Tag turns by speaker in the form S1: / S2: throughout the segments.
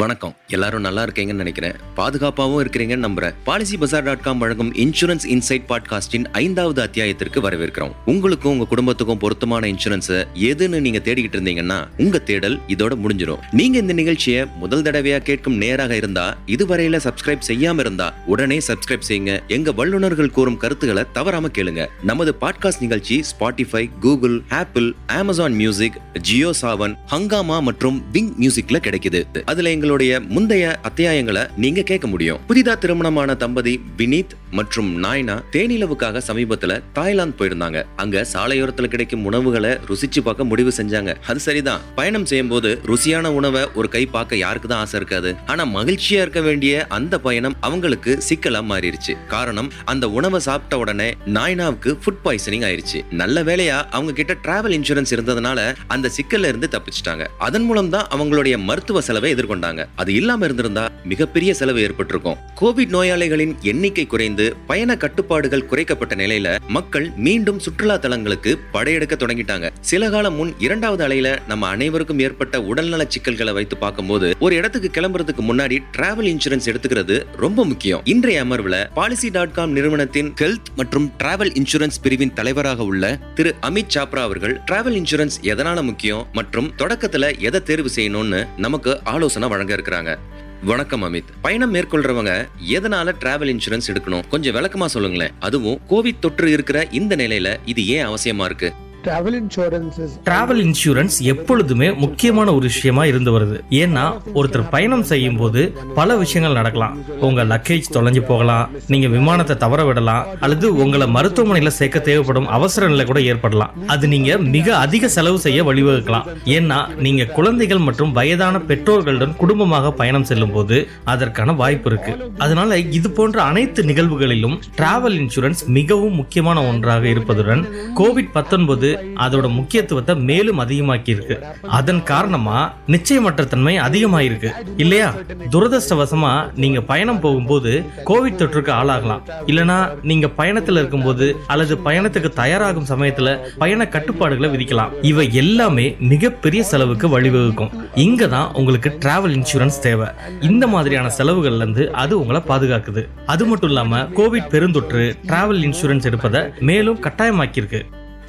S1: வணக்கம். எல்லாரும் நல்லா இருக்கீங்கன்னு நினைக்கிறேன். பாதுகாப்பாகவும் இருக்கிறீங்கன்னு நம்புறேன். பாலிசி பசார் டாட் காம் வழங்கும் இன்சூரன்ஸ் இன்சைட் பாட்காஸ்டின் ஐந்தாவது அத்தியாயத்திற்கு வரவேற்கிறோம். உங்களுக்கும் உங்க குடும்பத்துக்கும் பொருத்தமான இன்சூரன்ஸ் எதுன்னு நீங்க தேடிக்கிட்டு இருந்தீங்கன்னா உங்க தேடல் இதோட முடிஞ்சிடும் நீங்க இந்த நிகழ்ச்சியை முதல் தடவையா கேட்கும் நேராக இருந்தா இதுவரையில சப்ஸ்கிரைப் செய்யாம இருந்தா உடனே சப்ஸ்கிரைப் செய்யுங்க. எங்க வல்லுநர்கள் கூறும் கருத்துக்களை தவறாம கேளுங்க. நமது பாட்காஸ்ட் நிகழ்ச்சி Spotify Google Apple Amazon music Jio Saavn Hungama மற்றும் விங் மியூசிக்ல கிடைக்குது. அதுல எங்களுடைய முந்தைய அத்தியாயங்களை நீங்க கேட்க முடியும். புதிதா திருமணமான தம்பதி வினீத் மற்றும் நாய்னா தேனிலவுக்காக சமீபத்துல தாய்லாந்து போயிருந்தாங்க. அங்க சாலையோரத்துல கிடைக்கும் உணவுகளை ருசிச்சு பார்க்க முடிவு செஞ்சாங்க. அது சரிதான். பயணம் செய்யும் போது ருசியான உணவை ஒரு கை பார்க்க யாருக்கு தான் ஆசை இருக்காது. ஆனா மகிழ்ச்சியா இருக்க வேண்டிய அந்த பயணம் அவங்களுக்கு சிக்கலா மாறிடுச்சு. காரணம் அந்த உணவை சாப்பிட்ட உடனே நாய்னாவுக்கு ஃபுட் பாய்சனிங் ஆயிருச்சு. நல்ல வேலையா அவங்க கிட்ட டிராவல் இன்சூரன்ஸ் இருந்ததுனால அந்த சிக்கல்ல இருந்து தப்பிச்சிட்டாங்க. அதன் மூலம் தான் அவங்களுடைய மருத்துவ செலவை எதிர்கொண்டாங்க. அது இல்லாம இருந்திருந்தா மிகப்பெரிய செலவு ஏற்பட்டிருக்கும். கோவிட் நோயாளிகளின் எண்ணிக்கை குறைந்து பயண கட்டுப்பாடுகள் குறைக்கப்பட்ட நிலையில மக்கள் மீண்டும் சுற்றுலா தலங்களுக்கு படையெடுக்க தொடங்கிட்டாங்க. சில காலம் முன் இரண்டாவது அலையில நம்ம அனைவருக்கும் ஏற்பட்ட உடல்நல சிக்கல்களை வைத்து பார்க்கும்போது ஒரு இடத்துக்கு கிளம்புறதுக்கு முன்னாடி டிராவல் இன்சூரன்ஸ் எடுத்துக்கிறது ரொம்ப முக்கியம். இன்றைய அமர்வுல பாலிசி டாட் காம் நிறுவனத்தின் ஹெல்த் மற்றும் டிராவல் இன்சூரன்ஸ் பிரிவின் தலைவராக உள்ள திரு அமித் சாப்ரா அவர்கள் டிராவல் இன்சூரன்ஸ் எதனால முக்கியம் மற்றும் தொடக்கத்துல எதை தேர்வு செய்யணும்னு நமக்கு ஆலோசனை வழங்க இருக்கிறாங்க. வணக்கம் அமித். பயணம் மேற்கொள்றவங்க எதனால டிராவல் இன்சூரன்ஸ் எடுக்கணும்? கொஞ்சம் விளக்கமா சொல்லுங்களேன். அதுவும் கோவிட் தொற்று இருக்கிற இந்த நிலையில இது ஏன் அவசியமா இருக்கு?
S2: டிராவல் இன்சூரன்ஸ்
S3: டிராவல் இன்சூரன்ஸ் எப்பொழுதுமே முக்கியமான ஒரு விஷயமா இருந்து வருது. ஏன்னா ஒருத்தர் பயணம் செய்யும் போது பல விஷயங்கள் நடக்கலாம். உங்க லக்கேஜ் தொலைஞ்சு போகலாம் நீங்க விமானத்தை தவற விடலாம் அல்லது உங்களை மருத்துவமனையில சேர்க்க தேவைப்படும் அவசர நிலை கூட ஏற்படலாம். அது நீங்க மிக அதிக செலவு செய்ய வழிவகுக்கலாம். ஏன்னா நீங்க குழந்தைகள் மற்றும் வயதான பெற்றோர்களுடன் குடும்பமாக பயணம் செல்லும் போது அதற்கான வாய்ப்பு இருக்கு. அதனால இது போன்ற அனைத்து நிகழ்வுகளிலும் டிராவல் இன்சூரன்ஸ் மிகவும் முக்கியமான ஒன்றாக இருப்பதுடன் கோவிட் பத்தொன்பது அதோட முக்கியத்துவத்தை மேலும் அதிகமாக்கி இருக்கு அதன் காரணமா நிச்சயமற்ற தன்மை அதிகமாயிருக்கு. இல்லையா? துரதிருஷ்டவசமா நீங்க பயணம் போகும்போது கோவிட் தொற்றுக்கு ஆளாகலாம். இல்லனா நீங்க பயணத்துல இருக்கும்போது அல்லது பயணத்துக்கு தயாராகும் சமயத்துல பயண கட்டுப்பாடுகளை விதிக்கலாம். இவை எல்லாமே மிகப்பெரிய செலவுக்கு வழிவகுக்கும். இங்க தான் உங்களுக்கு டிராவல் இன்சூரன்ஸ் தேவை. இந்த மாதிரியான செலவுகள்ல இருந்து அது உங்களை பாதுகாக்குது. அது மட்டும் இல்லாம கோவிட் பெருந்தொற்று டிராவல் இன்சூரன்ஸ் எடுப்பதை மேலும் கட்டாயமாக்கியிருக்கு.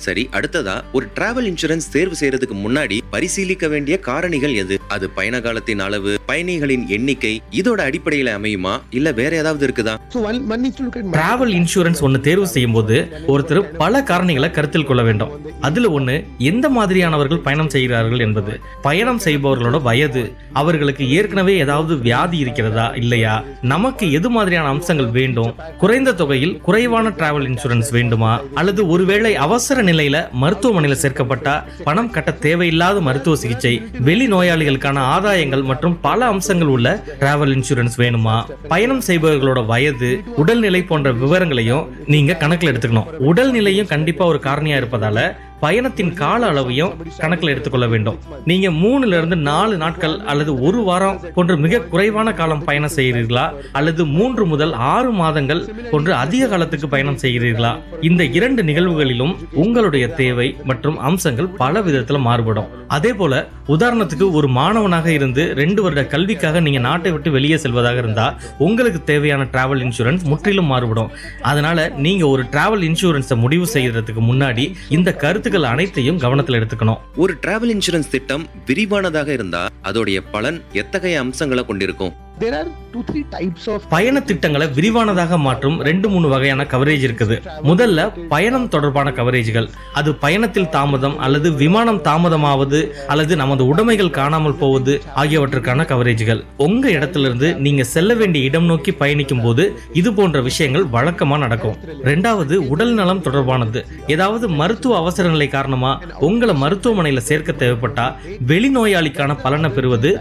S1: சரி அடுத்ததா ஒரு டிராவல் இன்சூரன்ஸ் தேர்வு செய்யறதுக்கு முன்னாடி பரிசீலிக்க வேண்டிய காரணிகள் எது? அது பயண காலத்தின் அளவு பயணிகளின் எண்ணிக்கை இதோட அடிப்படையில அமையுமா? இல்ல வேற ஏதாவது இருக்குதா?
S2: So one, one needs to look at
S3: travel insurance ஒன்று தேர்வு செய்யும் போது ஒருத்தர் பல காரணிகளை கருத்தில் கொள்ள வேண்டும். அதுல ஒண்ணு எந்த மாதிரியானவர்கள் பயணம் செய்கிறார்கள் என்பது. பயணம் செய்பவர்களோட வயது அவர்களுக்கு ஏற்கனவே ஏதாவது வியாதி இருக்கிறதா இல்லையா? நமக்கு எது மாதிரியான அம்சங்கள் வேண்டும்? குறைந்த தொகையில் குறைவான டிராவல் இன்சூரன்ஸ் வேண்டுமா? அல்லது ஒருவேளை அவசர நிலையில மருத்துவமனையில சேர்க்கப்பட்டா பணம் கட்ட தேவையில்லாத மருத்துவ சிகிச்சை வெளி நோயாளிகளுக்கான ஆதாயங்கள் மற்றும் பல அம்சங்கள் உள்ள டிராவல் இன்சூரன்ஸ் வேணுமா? பயணம் செய்பவர்களோட வயது உடல்நிலை போன்ற விவரங்களையும் நீங்க கணக்கில் எடுத்துக்கணும். உடல்நிலையும் கண்டிப்பா ஒரு காரணியா இருப்பதால பயணத்தின் கால அளவையும் கணக்கில் எடுத்துக்கொள்ள வேண்டும். நீங்க மூணுல இருந்து நாலு நாட்கள் அல்லது ஒரு வாரம் போன்ற மிக குறைவான காலம் பயணம் செய்கிறீர்களா? அல்லது மூன்று முதல் ஆறு மாதங்கள் போன்று அதிக காலத்துக்கு பயணம் செய்கிறீர்களா? இந்த இரண்டு நிகழ்வுகளிலும் உங்களுடைய தேவை மற்றும் அம்சங்கள் பல விதத்துல மாறுபடும். அதே போல உதாரணத்துக்கு ஒரு மாணவனாக இருந்து ரெண்டு வருட கல்விக்காக நீங்க நாட்டை விட்டு வெளியே செல்வதாக இருந்தா உங்களுக்கு தேவையான டிராவல் இன்சூரன்ஸ் முற்றிலும் மாறுபடும். அதனால நீங்க ஒரு டிராவல் இன்சூரன்ஸை முடிவு செய்யறதுக்கு முன்னாடி இந்த கருத்து கருத்துக்கள் அனைத்தையும் கவனத்தில் எடுத்துக்கணும்.
S1: ஒரு டிராவல் இன்சூரன்ஸ் திட்டம் விரிவானதாக இருந்தா அதோடைய பலன் எத்தகைய அம்சங்களை கொண்டிருக்கும்?
S2: There are two three types of
S3: பயண திட்டங்களை விரிவானதாக மாற்றும் ரெண்டு மூணு வகையான கவரேஜ் இருக்குது. முதல்ல பயணம் தொடர்பான கவரேஜ்கள் அது பயணத்தில் தாமதம் அல்லது விமானம் தாமதமாவது அல்லது நமது உடைமைகள் காணாமல் போவது ஆகியவற்றுக்கான கவரேஜ்கள் உங்க இடத்துல இருந்து நீங்க செல்ல வேண்டிய இடம் நோக்கி பயணிக்கும் போது இது போன்ற விஷயங்கள் வழக்கமா நடக்கும். ரெண்டாவது உடல் நலம் தொடர்பானது. ஏதாவது மருத்துவ அவசர நிலை காரணமா உங்களை மருத்துவமனையில சேர்க்க தேவைப்பட்டா வெளிநோயாளிக்கான பலனை பெறுவது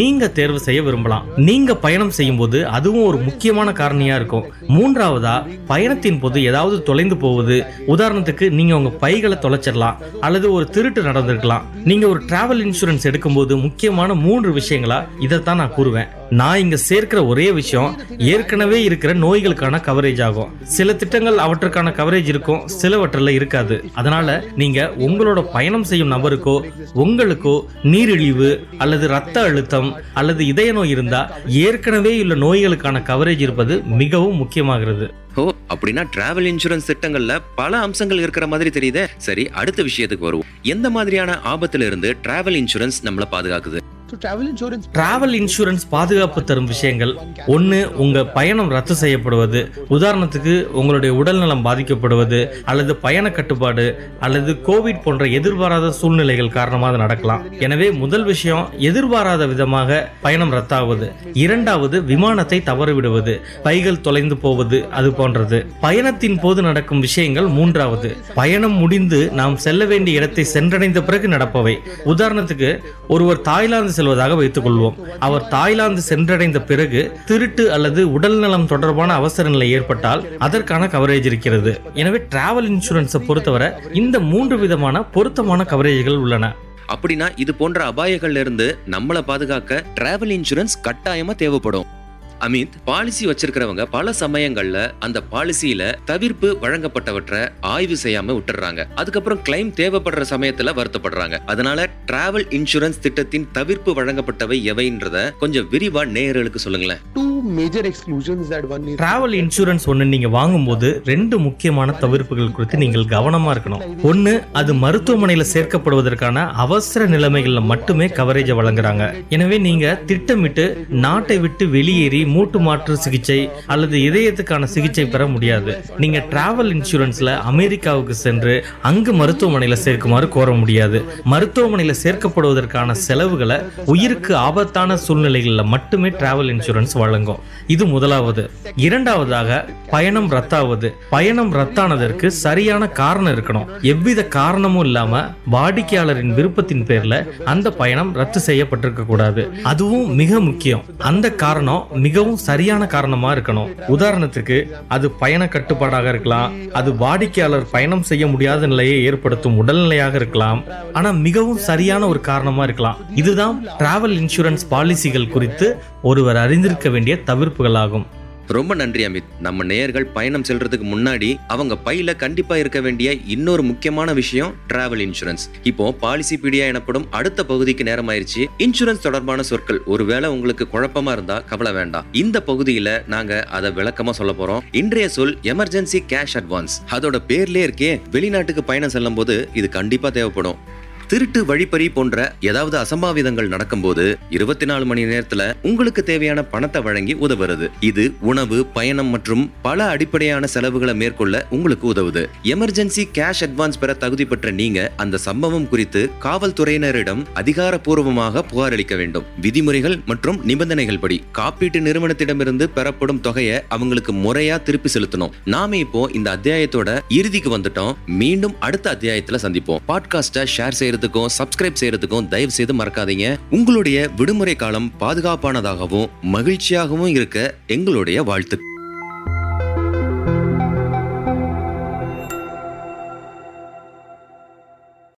S3: நீங்க தேர்வு செய்ய விரும்பலாம். நீங்க நீங்க பயணம் செய்யும்போது அதுவும் ஒரு முக்கியமான காரணியா இருக்கும். மூன்றாவதா பயணத்தின் போது ஏதாவது தொலைந்து போவது. உதாரணத்துக்கு நீங்க உங்க பைகளை தொலைச்சிடலாம் அல்லது ஒரு திருட்டு நடந்திருக்கலாம். நீங்க ஒரு டிராவல் இன்சூரன்ஸ் எடுக்கும்போது முக்கியமான மூன்று விஷயங்களா? இதைத்தான் நான் கூறுவேன். நான் இங்க சேர்க்கிற ஒரே விஷயம் ஏற்கனவே இருக்கிற நோய்களுக்கான கவரேஜ் ஆகும். சில திட்டங்கள் அவற்றுக்கான கவரேஜ் இருக்கும் சிலவற்றில் இருக்காது. அதனால நீங்க உங்களோட பயணம் செய்யும் நபருக்கோ உங்களுக்கோ நீரிழிவு அல்லது ரத்த அழுத்தம் அல்லது இதய நோய் இருந்தா ஏற்கனவே உள்ள நோய்களுக்கான கவரேஜ் இருப்பது மிகவும் முக்கியமாகிறது.
S1: ஓ அப்படின்னா டிராவல் இன்சூரன்ஸ் திட்டங்கள்ல பல அம்சங்கள் இருக்கிற மாதிரி தெரியுதே. சரி அடுத்த விஷயத்துக்கு வருவோம். எந்த மாதிரியான ஆபத்துல இருந்து டிராவல் இன்சூரன்ஸ் நம்மள பாதுகாக்குது?
S3: டிராவல் இன்சூரன்ஸ் பாதுகாப்பு தரும் விஷயங்கள். ஒன்று உங்கள் பயணம் ரத்து செய்யப்படுவது. உதாரணத்துக்கு உங்களுடைய உடல்நலம் பாதிக்கப்படுவது அல்லது பயண கட்டுப்பாடு அல்லது கோவிட் போன்ற எதிர்பாராத சூழ்நிலைகள் காரணமாக நடக்கலாம். எனவே முதல் விஷயம் எதிர்பாராத விதமாக பயணம் ரத்தாவது இரண்டாவது விமானத்தை தவறவிடுவது. பைகள் தொலைந்து போவது அது போன்றது. பயணத்தின் போது நடக்கும் விஷயங்கள் மூன்றாவது. பயணம் முடிந்து நாம் செல்ல வேண்டிய இடத்தை சென்றடைந்த பிறகு நடப்பவை. உதாரணத்துக்கு ஒருவர் தாய்லாந்து செல்வதாக வைத்துக் கொள்வோம் அவர் தாய்லாந்து சென்றடைந்த பிறகு திருட்டு அல்லது உடல்நலம் தொடர்பான அவசர நிலை ஏற்பட்டால் அதற்கான கவரேஜ் இருக்கிறது. எனவே டிராவல் இன்சூரன்ஸை பொறுத்தவரை இந்த மூன்று விதமான பொருத்தமான கவரேஜ்கள் உள்ளன.
S1: அப்படின்னா இது போன்ற அபாயங்கள்ல இருந்து நம்மளை பாதுகாக்க டிராவல் இன்சூரன்ஸ் கட்டாயமா தேவைப்படும். அமித் பாலிசி வச்சிருக்கிறவங்க பல சமயங்கள்ல அந்த பாலிசியில தவிர்ப்பு வழங்கப்பட்டவற்றை ஆய்வு செய்யாம விட்டுறாங்க அதுக்கப்புறம் கிளைம் தேவைப்படுற சமயத்துல வருத்தப்படுறாங்க. அதனால டிராவல் இன்சூரன்ஸ் திட்டத்தின் தவிர்ப்பு வழங்கப்பட்டவை எவைன்றத கொஞ்சம் விரிவா நேயர்களுக்கு சொல்லுங்களேன்.
S2: Two major exclusions that one needs.
S3: Travel insurance ஒன்று நீங்க வாங்கும்போது ரெண்டு முக்கியமான தவிர்ப்புகள் குறித்து நீங்கள் கவனமா இருக்கணும். ஒன்று அது மருத்துவமனையில சேர்க்கப்படுவதற்கான அவசர நிலைமைகள்ல மட்டுமே கவரேஜை வழங்குறாங்க. எனவே நீங்க திட்டமிட்டு நாட்டை விட்டு வெளியேறி மூட்டு மாற்று சிகிச்சை அல்லது இதயத்துக்கான சிகிச்சை பெற முடியாது. நீங்க டிராவல் இன்சூரன்ஸ்ல அமெரிக்காவுக்கு சென்று அங்கு மருத்துவமனையில சேர்க்குமாறு கோர முடியாது. மருத்துவமனையில சேர்க்கப்படுவதற்கான செலவுகளை உயிருக்கு ஆபத்தான சூழ்நிலைகளில் மட்டுமே டிராவல் இன்சூரன்ஸ் வழங்கும். இது முதலாவது. இரண்டாவதாக பயணம் ரத்தாவது. பயணம் ரத்தானதற்கு சரியான காரணம் இருக்கணும். எவ்வித காரணமும் இல்லாம வாடிக்கையாளரின் விருப்பத்தின் பேர்ல அந்த பயணம் ரத்து செய்யப்பட்டிருக்க கூடாது அதுவும் மிக முக்கியம். அந்த காரணம் மிக மிகவும் சரியான காரணமா இருக்கணும். உதாரணத்துக்கு அது பயண கட்டுப்பாடாக இருக்கலாம். அது வாடிக்கையாளர் பயணம் செய்ய முடியாத நிலையை ஏற்படுத்தும் உடல்நிலையாக இருக்கலாம். ஆனா மிகவும் சரியான ஒரு காரணமா இருக்கலாம். இதுதான் டிராவல் இன்சூரன்ஸ் பாலிசிகள் குறித்து ஒருவர் அறிந்திருக்க வேண்டிய தவிர்ப்புகள் ஆகும்
S1: ரொம்ப நன்றி அமித். நம்ம நேயர்கள் பயணம் செல்றதுக்கு முன்னாடி அவங்க பையில கண்டிப்பா இருக்க வேண்டிய இன்னொரு முக்கியமான விஷயம் டிராவல் இன்சூரன்ஸ் இப்போ பாலிசி பீடியா எனப்படும் அடுத்த பகுதிக்கு நேரம் ஆயிருச்சு இன்சூரன்ஸ் தொடர்பான சொற்கள். ஒருவேளை உங்களுக்கு குழப்பமா இருந்தா கவலை வேண்டாம். இந்த பகுதியில நாங்க அதை விளக்கமா சொல்ல போறோம். இன்றைய சொல் எமர்ஜென்சி கேஷ் அட்வான்ஸ் அதோட பேர்லயே இருக்கே வெளிநாட்டுக்கு பயணம் செல்லும் போது இது கண்டிப்பா தேவைப்படும். திருட்டு வழிப்பறி போன்ற ஏதாவது அசம்பாவிதங்கள் நடக்கும்போது இருபத்தி நாலு மணி நேரத்துல உங்களுக்கு தேவையான பணத்தை வழங்கி உதவுறது. இது உணவு பயணம் மற்றும் பல அடிப்படையான செலவுகளை மேற்கொள்ள உங்களுக்கு உதவுது. எமர்ஜென்சி கேஷ் அட்வான்ஸ் பெற தகுதி பெற்ற நீங்க அந்த சம்பவம் குறித்து காவல்துறையினரிடம் அதிகாரப்பூர்வமாக புகார் அளிக்க வேண்டும். விதிமுறைகள் மற்றும் நிபந்தனைகள் படி காப்பீட்டு நிறுவனத்திடமிருந்து பெறப்படும் தொகையை அவங்களுக்கு முறையா திருப்பி செலுத்தணும். நாம இப்போ இந்த அத்தியாயத்தோட இறுதிக்கு வந்துட்டோம். மீண்டும் அடுத்த அத்தியாயத்துல சந்திப்போம். பாட்காஸ்டை ஷேர் செய்யறது செய்யறதுக்கும் சப்ஸ்கிரைப் செய்யறதுக்கும் தயவு செய்து மறக்காதீங்க. உங்களுடைய விடுமுறை காலம் பாதுகாப்பானதாகவும் மகிழ்ச்சியாகவும் இருக்க எங்களுடைய வாழ்த்து